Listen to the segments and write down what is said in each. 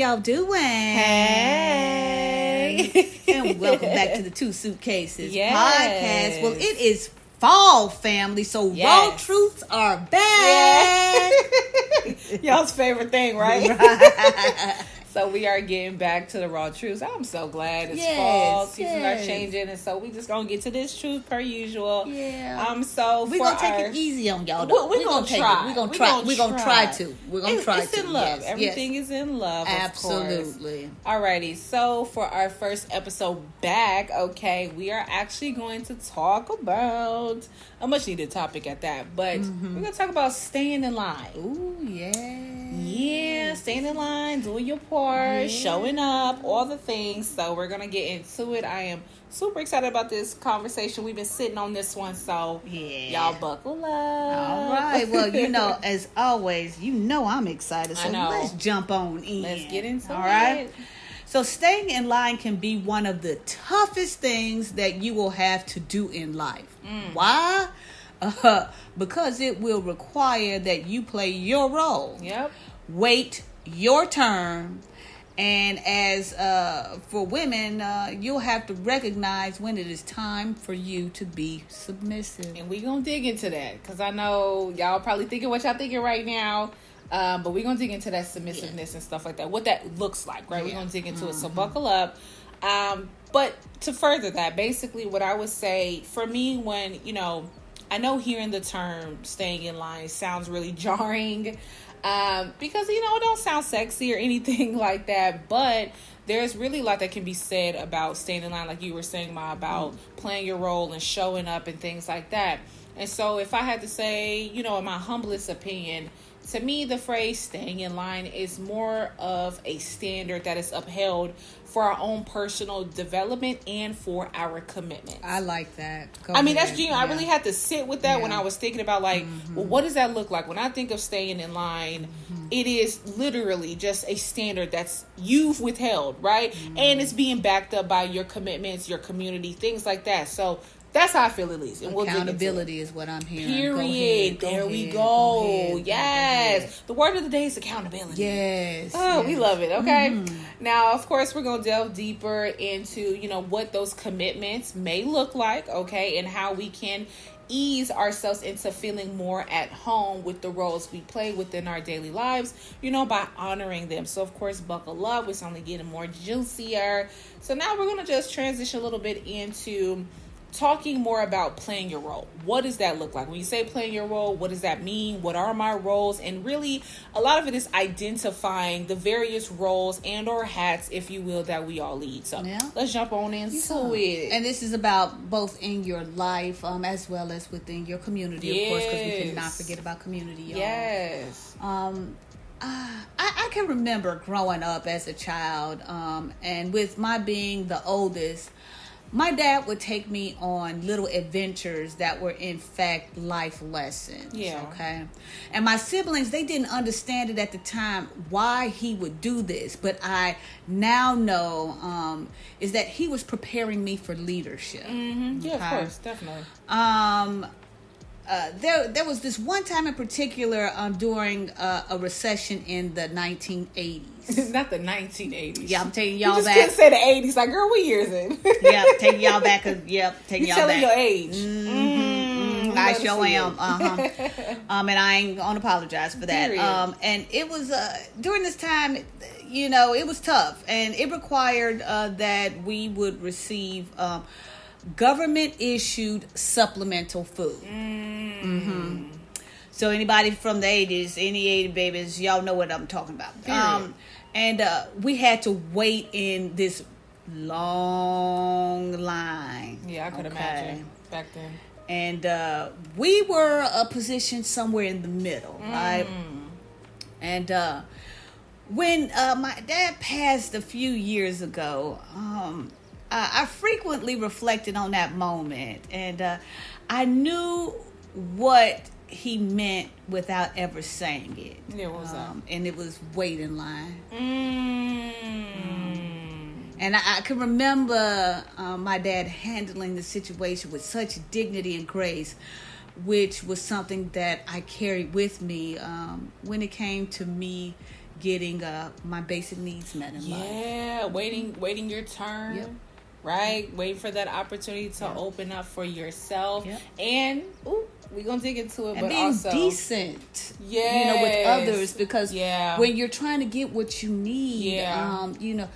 y'all doing? Hey. and welcome back to the Two Suitcases Yes. podcast. Well, it is fall, family, so raw Yes. truths are back. Y'all's favorite thing, right? Right. So we are getting back to the raw truths. I'm so glad it's Yes, fall. Seasons yes. are changing, and so we just gonna get to this truth per usual. Yeah. Um. So We're gonna take our- it easy on y'all. We- Though. we We're gonna take try. it. We're gonna try. We're gonna try. try to. We're gonna It's, try it's to. in love. Yes. Everything is in love. Absolutely. Alrighty, so for our first episode back, okay, we are actually going to talk about a much needed topic at that, but Mm-hmm. we're gonna talk about staying in line. Ooh, yeah. Yeah, staying in line, doing your part, Yeah. showing up, all the things. So we're gonna get into it. I am super excited about this conversation. We've been sitting on this one, so Yeah. y'all buckle up. All right. Well, you know, as always, you know I'm excited. So let's jump on in. Let's get into All it. right. So staying in line can be one of the toughest things that you will have to do in life. Mm. Why? Uh, because it will require that you play your role. Yep. Wait your turn. And as uh, for women, uh, you'll have to recognize when it is time for you to be submissive. And we're gonna dig into that because I know y'all probably thinking what y'all thinking right now. Um, but we're gonna dig into that submissiveness and stuff like that, what that looks like, right? We're gonna dig into it. So buckle up. Um, but to further that, basically, what I would say for me, when you know, I know hearing the term "staying in line" sounds really jarring um, because you know it don't sound sexy or anything like that, but there's really a lot that can be said about staying in line, like you were saying, Ma, about playing your role and showing up and things like that. And so, if I had to say, you know, in my humblest opinion, to me, the phrase staying in line is more of a standard that is upheld for our own personal development and for our commitment. I like that. Go I mean, ahead. that's genuine. I really had to sit with that when Yeah. Mm-hmm. I was thinking about, like, well, what does that look like? When I think of staying in line, it is literally just a standard that's you've withheld, right? Mm-hmm. And it's being backed up by your commitments, your community, things like that. So that's how I feel, at least. And we'll dig into it. Accountability is what I'm hearing. Period. Go ahead, go there we ahead, go. ahead, yes. ahead. The word of the day is accountability. Yes. Oh, we love it. Okay. Mm-hmm. Now, of course, we're going to delve deeper into, you know, what those commitments may look like, okay, and how we can ease ourselves into feeling more at home with the roles we play within our daily lives, you know, by honoring them. So, of course, buckle up. It's only getting more juicier. So, now we're going to just transition a little bit into talking more about playing your role. What does that look like? When you say playing your role, what does that mean? What are my roles? And really, a lot of it is identifying the various roles and or hats, if you will, that we all lead. So Yeah. let's jump on into So, it. And this is about both in your life um, as well as within your community, of course, because we cannot forget about community. Y'all. yes. Um, uh, I, I can remember growing up as a child, um, and with my being the oldest, my dad would take me on little adventures that were in fact life lessons. Yeah. Okay. And my siblings, they didn't understand it at the time why he would do this, but I now know um, is that he was preparing me for leadership. hmm Yeah, of course, definitely. Um, uh, there, there was this one time in particular um, during uh, a recession in the 1980s. Not the 1980s. Yeah, I'm taking You y'all just back. couldn't say the 80s. Like, girl, what years in? yep, taking y'all back. Yep, taking You y'all telling your age. Mm, Mm, I sure am. Uh huh. um, and I ain't gonna apologize for that. Period. Um, and it was uh during this time, you know, it was tough, and it required uh, that we would receive um, government issued supplemental food. Mm. So anybody from the eighties, any eighty babies, y'all know what I'm talking about. Um, and uh, we had to wait in this long line. Yeah, I could Okay. imagine back then. And uh, we were a position somewhere in the middle, right? Mm. And uh, when uh, my dad passed a few years ago, um, I, I frequently reflected on that moment, and uh, I knew what he meant without ever saying it. Yeah, what was that? um, And it was wait in line. Mm. And I, I can remember um, my dad handling the situation with such dignity and grace, which was something that I carried with me um, when it came to me getting uh, my basic needs met in life. Yeah, waiting, waiting your turn. Yep. Right, waiting for that opportunity to Yep. open up for yourself, Yep. and ooh, we're gonna dig into it, and but being also decent, yeah, you know, with others because Yeah. when you're trying to get what you need, Yeah. um, you know,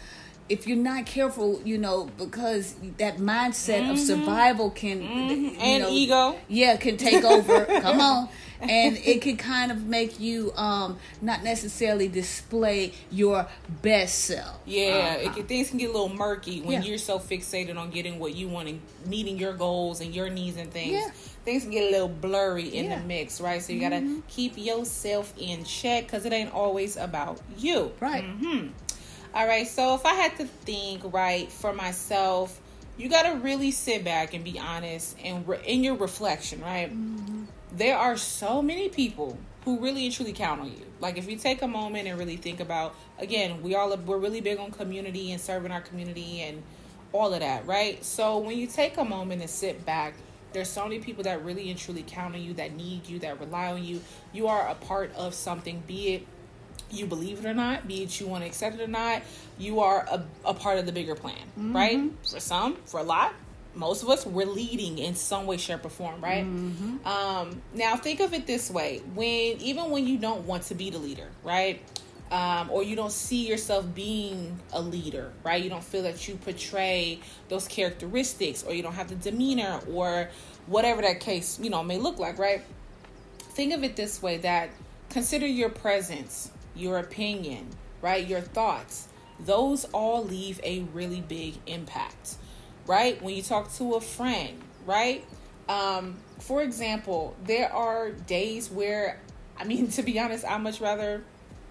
if you're not careful, you know, because that mindset of Mhm. survival can Mhm. and know, ego. yeah, can take over. Come on. And it can kind of make you um, not necessarily display your best self. Yeah, Uh-huh. can, things can get a little murky when Yeah. you're so fixated on getting what you want and meeting your goals and your needs and things. Yeah. Things can get a little blurry in Yeah. the mix, right? So you gotta Mhm. keep yourself in check because it ain't always about you. Right. Mm-hmm. All right. So if I had to think right for myself, you gotta really sit back and be honest and re- in your reflection, right? Mm-hmm. there are so many people who really and truly count on you. Like if you take a moment and really think about again, we all we're really big on community and serving our community and all of that, right? So when you take a moment and sit back, there's so many people that really and truly count on you, that need you, that rely on you. You are a part of something, be it you believe it or not, be it you want to accept it or not, you are a, a part of the bigger plan, right? For some, for a lot, most of us, we're leading in some way, shape, or form, right? Um, now think of it this way: when even when you don't want to be the leader, right? Um, or you don't see yourself being a leader, right? You don't feel that you portray those characteristics, or you don't have the demeanor, or whatever that case you know may look like, right? think of it this way that consider your presence, your opinion, right? Your thoughts. Those all leave a really big impact, right? When you talk to a friend, right? Um, for example, there are days where, I mean, to be honest, I much rather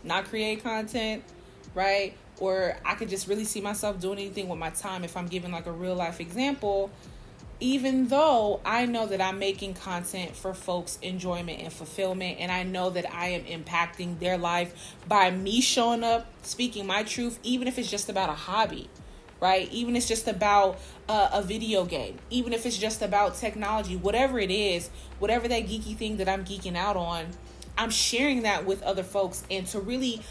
not create content, right? Or I could just really see myself doing anything with my time if I'm giving like a real life example even though I know that I'm making content for folks' enjoyment and fulfillment, and I know that I am impacting their life by me showing up, speaking my truth, even if it's just about a hobby, right? Even if it's just about uh, a video game, even if it's just about technology, whatever it is, whatever that geeky thing that I'm geeking out on, I'm sharing that with other folks, and to really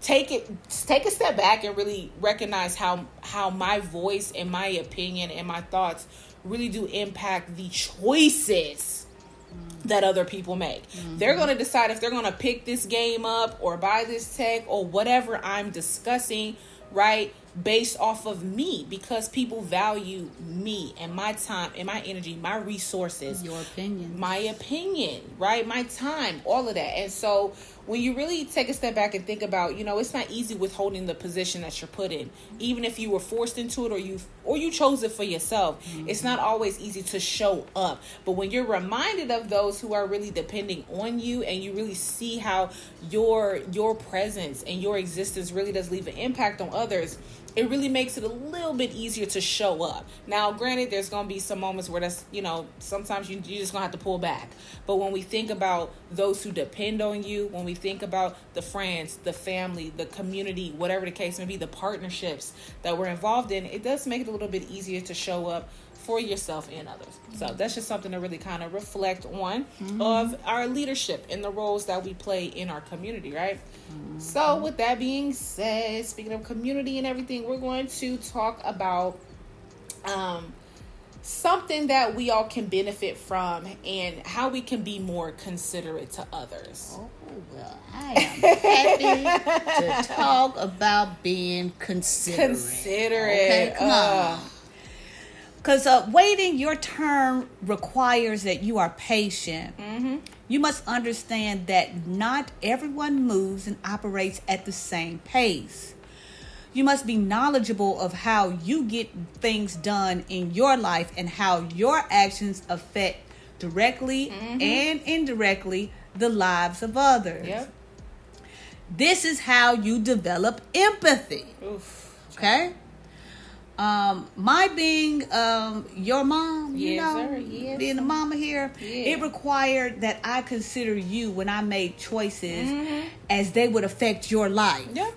take it take a step back and really recognize how how my voice and my opinion and my thoughts really do impact the choices that other people make. They're mm-hmm. going to decide if they're going to pick this game up or buy this tech or whatever I'm discussing, right? Based off of me because people value me and my time and my energy, my resources Your opinion. my opinion, right? My time, all of that. And so when you really take a step back and think about, you know, it's not easy withholding the position that you're put in. Even if you were forced into it or you or you chose it for yourself, mm-hmm. it's not always easy to show up. But when you're reminded of those who are really depending on you and you really see how your your presence and your existence really does leave an impact on others, it really makes it a little bit easier to show up. Now, granted, there's gonna be some moments where that's you know sometimes you you just gonna have to pull back. But when we think about those who depend on you, when we think about the friends, the family, the community, whatever the case may be, the partnerships that we're involved in, it does make it a little bit easier to show up for yourself and others. So that's just something to really kind of reflect on of our leadership and the roles that we play in our community, right? So with that being said, speaking of community and everything, we're going to talk about um something that we all can benefit from and how we can be more considerate to others. Oh, well, I am happy to talk about being considerate. Considerate. Okay, come uh, on. Because uh, waiting your turn requires that you are patient. Mm-hmm. You must understand that not everyone moves and operates at the same pace. You must be knowledgeable of how you get things done in your life and how your actions affect directly and indirectly the lives of others. Yep. This is how you develop empathy. Oof. Okay. Um, my being um your mom, you Yes, know, sir. Yes, being a mama here, Yeah. it required that I consider you when I made choices Mhm. as they would affect your life. Yep.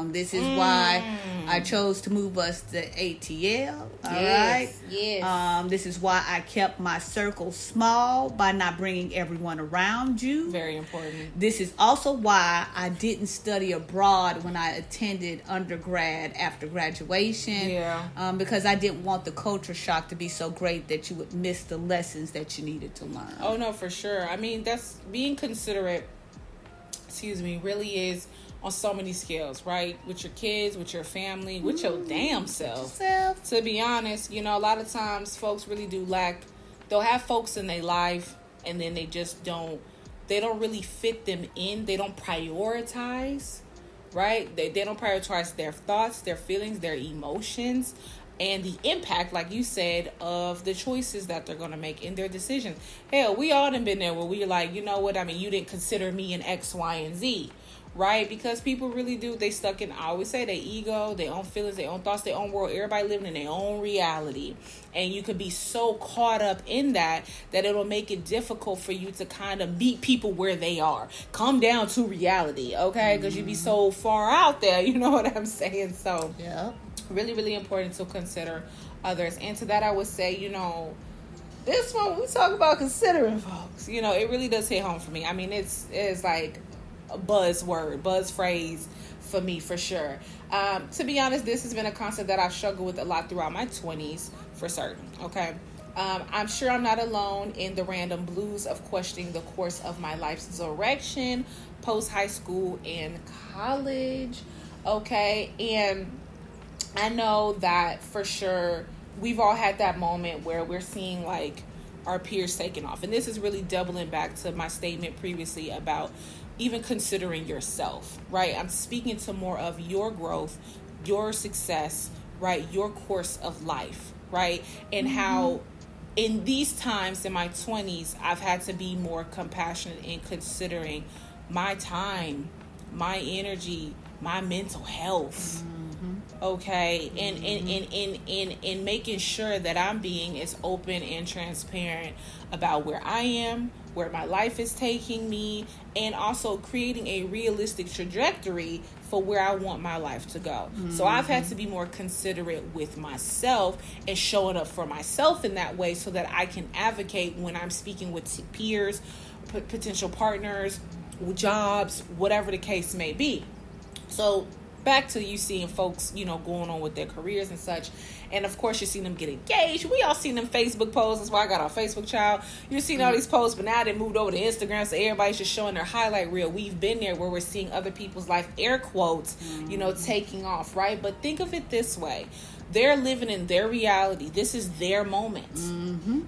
Um, this is why I chose to move us to ATL. All right. Yes, yes. Um, this is why I kept my circle small by not bringing everyone around you. Very important. This is also why I didn't study abroad when I attended undergrad after graduation. Yeah. Um, because I didn't want the culture shock to be so great that you would miss the lessons that you needed to learn. Oh no, for sure. I mean, that's being considerate. Excuse me, really is on so many scales, right? With your kids, with your family, with your mm-hmm. damn self. Self. To be honest, you know, a lot of times folks really do lack. They'll have folks in their life, and then they just don't. They don't really fit them in. They don't prioritize, right? They they don't prioritize their thoughts, their feelings, their emotions and the impact, like you said, of the choices that they're going to make in their decisions. Hell, we all done been there where we're like, you know what? I mean, you didn't consider me in X, Y, and Z, right? Because people really do. They stuck in. I always say their ego, their own feelings, their own thoughts, their own world. Everybody living in their own reality, and you could be so caught up in that that it'll make it difficult for you to kind of meet people where they are. Come down to reality, okay? Because you'd be so far out there. You know what I'm saying? So Yeah. really really important to consider others and to that i would say you know this one we talk about considering folks you know it really does hit home for me i mean it's it's like buzzword buzz phrase for me for sure. Um, to be honest this has been a concept that i've struggled with a lot throughout my 20s for certain okay? Um, i'm sure i'm not alone in the random blues of questioning the course of my life's direction post high school and college okay? And I know that for sure we've all had that moment where we're seeing like our peers taking off. And this is really doubling back to my statement previously about even considering yourself, right? I'm speaking to more of your growth, your success, right? Your course of life, right? And mm-hmm. how in these times in my 20s, I've had to be more compassionate in considering my time, my energy, my mental health mm-hmm. okay and and mm-hmm. and and and, and making sure that i'm being as open and transparent about where i am where my life is taking me and also creating a realistic trajectory for where i want my life to go. So i've had to be more considerate with myself and showing up for myself in that way so that i can advocate when i'm speaking with peers potential partners jobs whatever the case may be. So back to you seeing folks, you know, going on with their careers and such. And of course, you see them get engaged. We all seen them Facebook posts. That's why I got our Facebook child. You're seeing all mm-hmm. these posts, but now they moved over to Instagram, so everybody's just showing their highlight reel. We've been there where we're seeing other people's life, air quotes, you know, mm-hmm. taking off, right? But think of it this way they're living in their reality. This is their moment. Mm-hmm.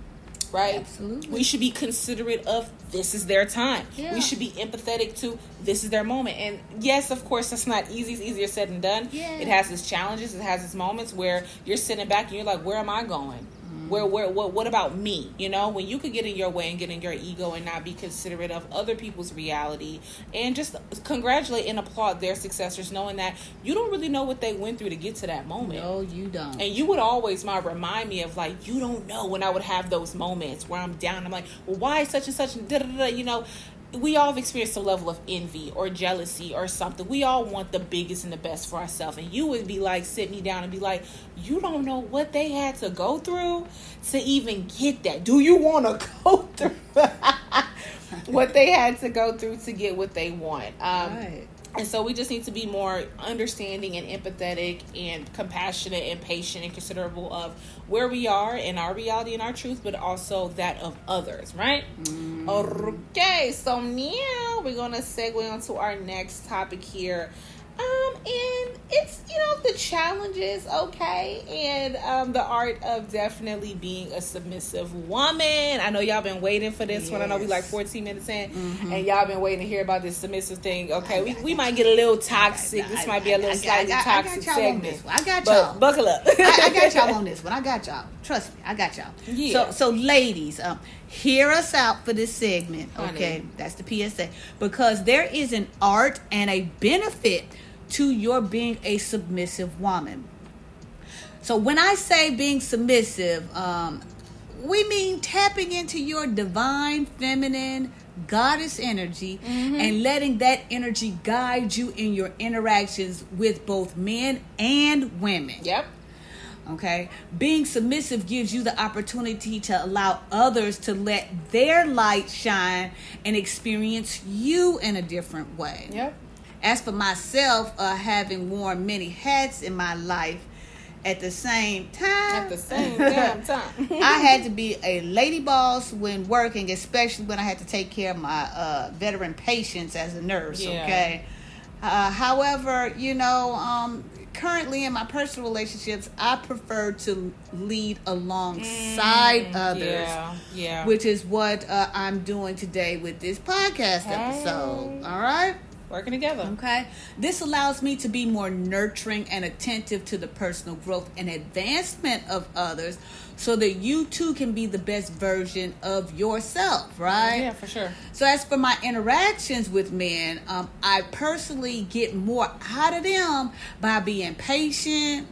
Right? Absolutely. We should be considerate of this is their time. Yeah. We should be empathetic to this is their moment. And yes, of course, that's not easy. It's easier said than done. Yeah. It has its challenges. It has its moments where you're sitting back and you're like, where am I going? Where, where, what, what about me? You know, when you could get in your way and get in your ego and not be considerate of other people's reality and just congratulate and applaud their successors, knowing that you don't really know what they went through to get to that moment. No, you don't. And you would always my remind me of like you don't know when I would have those moments where I'm down. I'm like, well, why such and such? Da, da, da, you know, we all have experienced a level of envy or jealousy or something. We all want the biggest and the best for ourselves. And you would be like, sit me down and be like, you don't know what they had to go through to even get that. Do you want to go through what they had to go through to get what they want? Um, right. And so we just need to be more understanding and empathetic and compassionate and patient and considerable of where we are in our reality and our truth, but also that of others, right? Mm. Okay, so now we're gonna segue on to our next topic here. Um, and it's you know the challenges, okay, and um the art of definitely being a submissive woman. I know y'all been waiting for this one. I know we like 14 minutes in, and y'all been waiting to hear about this submissive thing. Okay, we, we might get a little toxic. This might be a little slightly I got- I got toxic y'all on segment. this one. I got but y'all. buckle up. I, I got y'all on this one. I got y'all. Trust me, I got y'all. Yeah. So, so ladies, um, hear us out for this segment. Honey. Okay, that's the PSA because there is an art and a benefit to your being a submissive woman. So when I say being submissive, um, we mean tapping into your divine feminine goddess energy and letting that energy guide you in your interactions with both men and women. Yep. Okay. Being submissive gives you the opportunity to allow others to let their light shine and experience you in a different way. Yep. As for myself, uh, having worn many hats in my life, at the same time, At the same damn time. I had to be a lady boss when working, especially when I had to take care of my uh, veteran patients as a nurse. Yeah. Okay. Uh, however, you know, um, currently in my personal relationships, I prefer to lead alongside others, Mm, Yeah. Yeah. which is what uh, I'm doing today with this podcast episode. All right. Working together. Okay. This allows me to be more nurturing and attentive to the personal growth and advancement of others so that you too can be the best version of yourself, right? Yeah, for sure. So, as for my interactions with men, um, I personally get more out of them by being patient,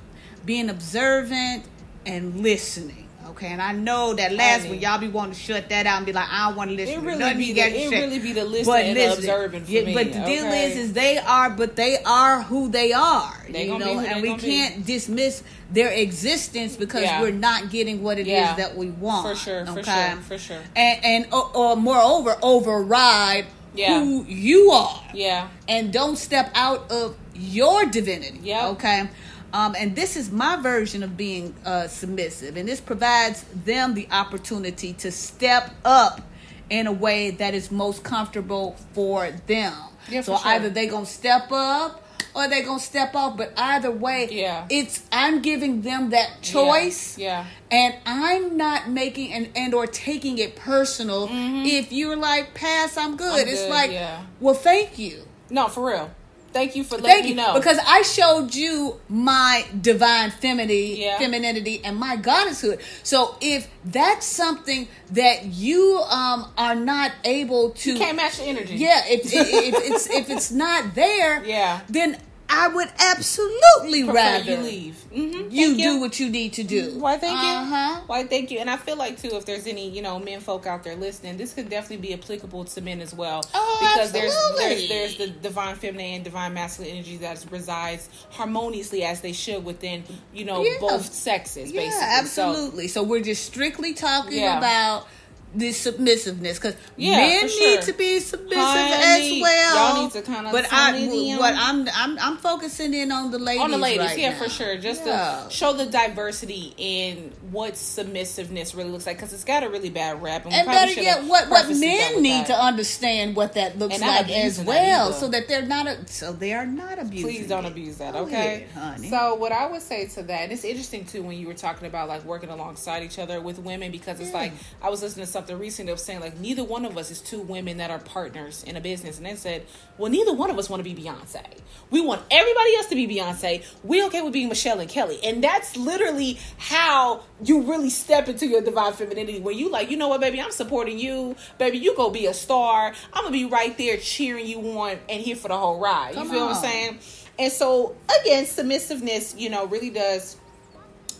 being observant, and listening. Okay, and I know that last Honey. one y'all be wanting to shut that out and be like, I don't want to listen. It really nothing be the- to it really be the listening and the observing for me, But the deal is, is they are, but they are who they are. They you know, and we gonna be. can't dismiss their existence because Yeah. we're not getting what it is Yeah. that we want. For sure, for sure, for sure. And and or, or moreover, override Yeah. who you are Yeah. and don't step out of your divinity. Yep. Okay. Um, and this is my version of being uh, submissive, and this provides them the opportunity to step up in a way that is most comfortable for them. Yeah, so for sure. either they're gonna step up or they're gonna step off, but either way, Yeah. it's I'm giving them that choice Yeah. and I'm not making and, and or taking it personal. If you're like, pass, I'm good. Mm-hmm. I'm it's good, like, yeah. well, thank you. No, for real. Thank you for letting Thank me you. know. Because I showed you my divine femininity, Yeah. femininity and my goddesshood. So if that's something that you um are not able to you can't match the energy. Yeah, if, if, if it's if it's not there, Yeah. then I would absolutely Prefer rather you leave. Mm-hmm. you do what you need to do. Why thank you. Uh-huh. Why thank you. And I feel like too, if there's any you know men folk out there listening, this could definitely be applicable to men as well. Oh, because absolutely. there's there's there's the divine feminine and divine masculine energy that resides harmoniously as they should within you know Yeah. both sexes. Yeah, basically. absolutely. So, we're just strictly talking Yeah. about the submissiveness because Yeah, men for need to be submissive Honey, as well. y'all need to kinda But I, tone it in. what I'm, I'm, I'm focusing in on the ladies. on the ladies, right yeah, now. for sure. Just Yeah. to show the diversity in what submissiveness really looks like, because it's got a really bad rap. And, And better yet, what what men need that. to understand what that looks And like as abusing that well, so that they're not a, so they are not abusing. Please don't it. abuse that, okay? ahead, honey. So what I would say to that, and it's interesting too when you were talking about like working alongside each other with women because it's Yeah. like I was listening to something recently of saying like neither one of us is two women that are partners in a business, and they said, well, neither one of us want to be Beyonce. We want everybody else to be Beyonce. We okay with being Michelle and Kelly, and that's literally how you really step into your divine femininity. When you like, you know what, baby, I'm supporting you, baby. You go be a star. I'm gonna be right there cheering you on and here for the whole ride. Come you feel what I'm saying? And so again, submissiveness, you know, really does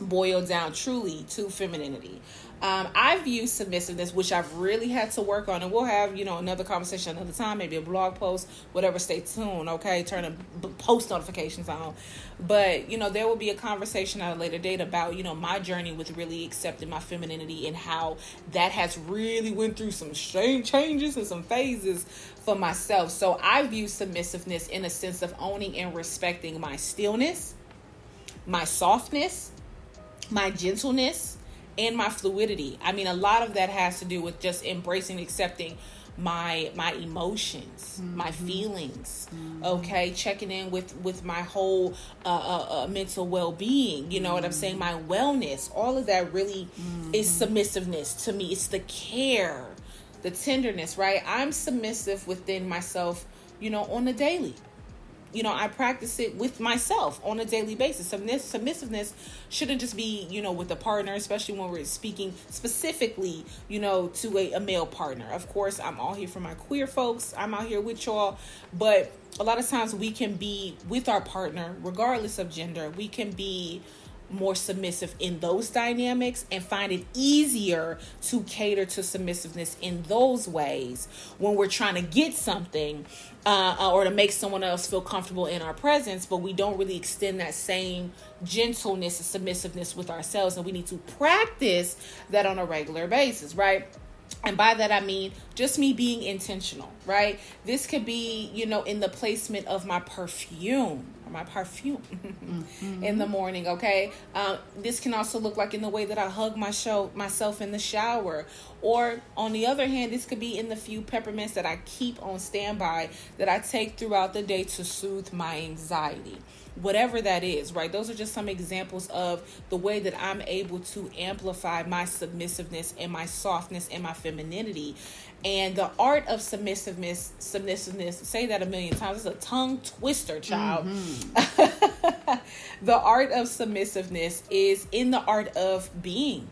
boil down truly to femininity. Um, I view submissiveness, which I've really had to work on, and we'll have you know another conversation another time, maybe a blog post, whatever. Stay tuned, okay? Turn the post notifications on. But you know there will be a conversation at a later date about you know my journey with really accepting my femininity and how that has really went through some strange changes and some phases for myself. So I view submissiveness in a sense of owning and respecting my stillness, my softness, my gentleness and my fluidity. I mean, a lot of that has to do with just embracing, accepting my my emotions, my feelings. Okay, checking in with with my whole uh, uh, uh, mental well being. You know what I'm saying? My wellness. All of that really is submissiveness to me. It's the care, the tenderness. Right? I'm submissive within myself. You know, on the daily you know, I practice it with myself on a daily basis. Submiss- submissiveness shouldn't just be, you know, with a partner, especially when we're speaking specifically, you know, to a, a male partner. Of course, I'm all here for my queer folks. I'm out here with y'all. But a lot of times we can be with our partner, regardless of gender, we can be more submissive in those dynamics and find it easier to cater to submissiveness in those ways when we're trying to get something uh, or to make someone else feel comfortable in our presence, but we don't really extend that same gentleness and submissiveness with ourselves. And we need to practice that on a regular basis, right? And by that, I mean just me being intentional, right? This could be, you know, in the placement of my perfume my perfume mm-hmm. in the morning, okay? Um, this can also look like in the way that I hug my show, myself in the shower. Or on the other hand, this could be in the few peppermints that I keep on standby that I take throughout the day to soothe my anxiety whatever that is, right? Those are just some examples of the way that I'm able to amplify my submissiveness and my softness and my femininity. And the art of submissiveness, submissiveness, say that a million times, it's a tongue twister, child. Mm-hmm. the art of submissiveness is in the art of being,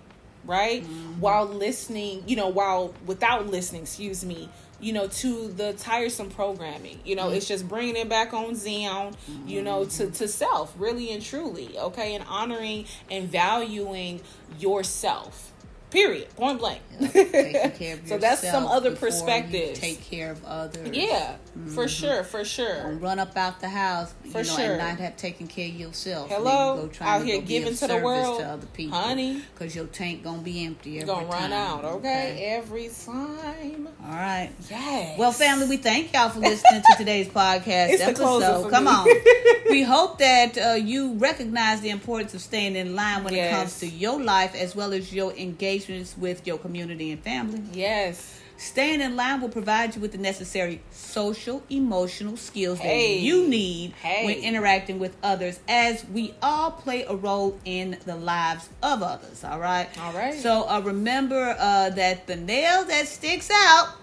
right? Mm-hmm. While listening, you know, while without listening, excuse me, you know, to the tiresome programming. You know, mm-hmm. it's just bringing it back on Xeon, mm-hmm. you know, to, to self, really and truly, okay? And honoring and valuing yourself. Period. Point blank. Yep. so that's some other perspective. Take care of others. Yeah, mm-hmm. for sure, for sure. Don't run up out the house, for you know, sure, and not have taken care of yourself. Hello, go out here giving to the world, to other people, honey, because your tank gonna be empty. Every gonna time, run out. Okay? okay, every time. All right. Yes. Well, family, we thank y'all for listening to today's podcast it's episode. Come me. on. we hope that uh, you recognize the importance of staying in line when yes. it comes to your life as well as your engagements with your community and family. Yes. Staying in line will provide you with the necessary social, emotional skills hey. that you need hey. when interacting with others, as we all play a role in the lives of others. All right. All right. So uh, remember uh, that the nail that sticks out.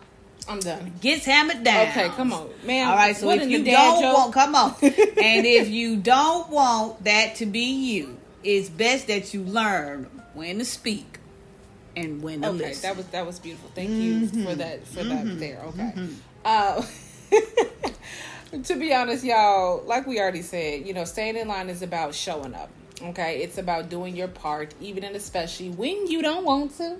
I'm done. Gets hammered down. Okay, come on, man. All right, so if you don't joke? want, come on, and if you don't want that to be you, it's best that you learn when to speak and when okay, that was that was beautiful. Thank mm-hmm. you for that for mm-hmm. that there. Okay. Mm-hmm. Uh, to be honest, y'all, like we already said, you know, staying in line is about showing up. Okay, it's about doing your part, even and especially when you don't want to.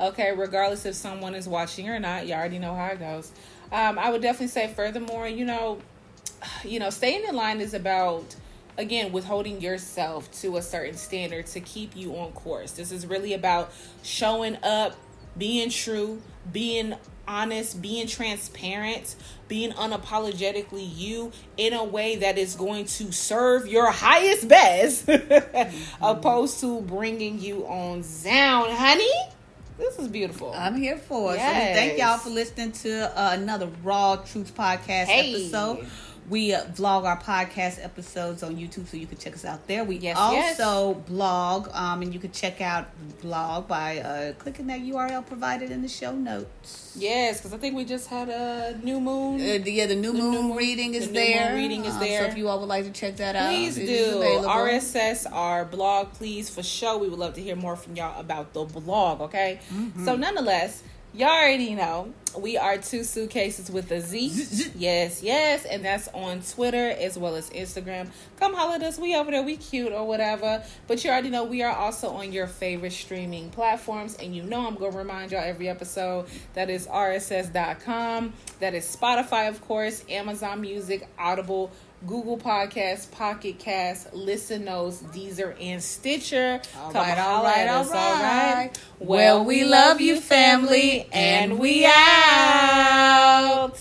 Okay, regardless if someone is watching or not, you already know how it goes. Um, I would definitely say, furthermore, you know, you know, staying in line is about again withholding yourself to a certain standard to keep you on course this is really about showing up being true being honest being transparent being unapologetically you in a way that is going to serve your highest best mm-hmm. opposed to bringing you on down honey this is beautiful. I'm here for it. Yes. So thank y'all for listening to uh, another Raw Truth Podcast hey. episode. We uh, vlog our podcast episodes on YouTube, so you can check us out there. We yes, also yes. blog, um, and you can check out blog by uh, clicking that URL provided in the show notes. Yes, because I think we just had a new moon. Uh, yeah, the new, the moon, new moon, reading is the there. reading is there. Um, so if you all would like to check that out, please do. RSS our blog, please for sure. We would love to hear more from y'all about the blog. Okay, mm-hmm. so nonetheless Y'all already know we are two suitcases with a Z. yes, yes, and that's on Twitter as well as Instagram. Come holler at us. We over there. We cute or whatever. But you already know we are also on your favorite streaming platforms, and you know I'm gonna remind y'all every episode that is RSS.com. That is Spotify, of course, Amazon Music, Audible. Google Podcasts, Pocket Cast, Listen Notes, Deezer, and Stitcher. All Come right, all right, all right. all right. Well, we love you, family, and we out.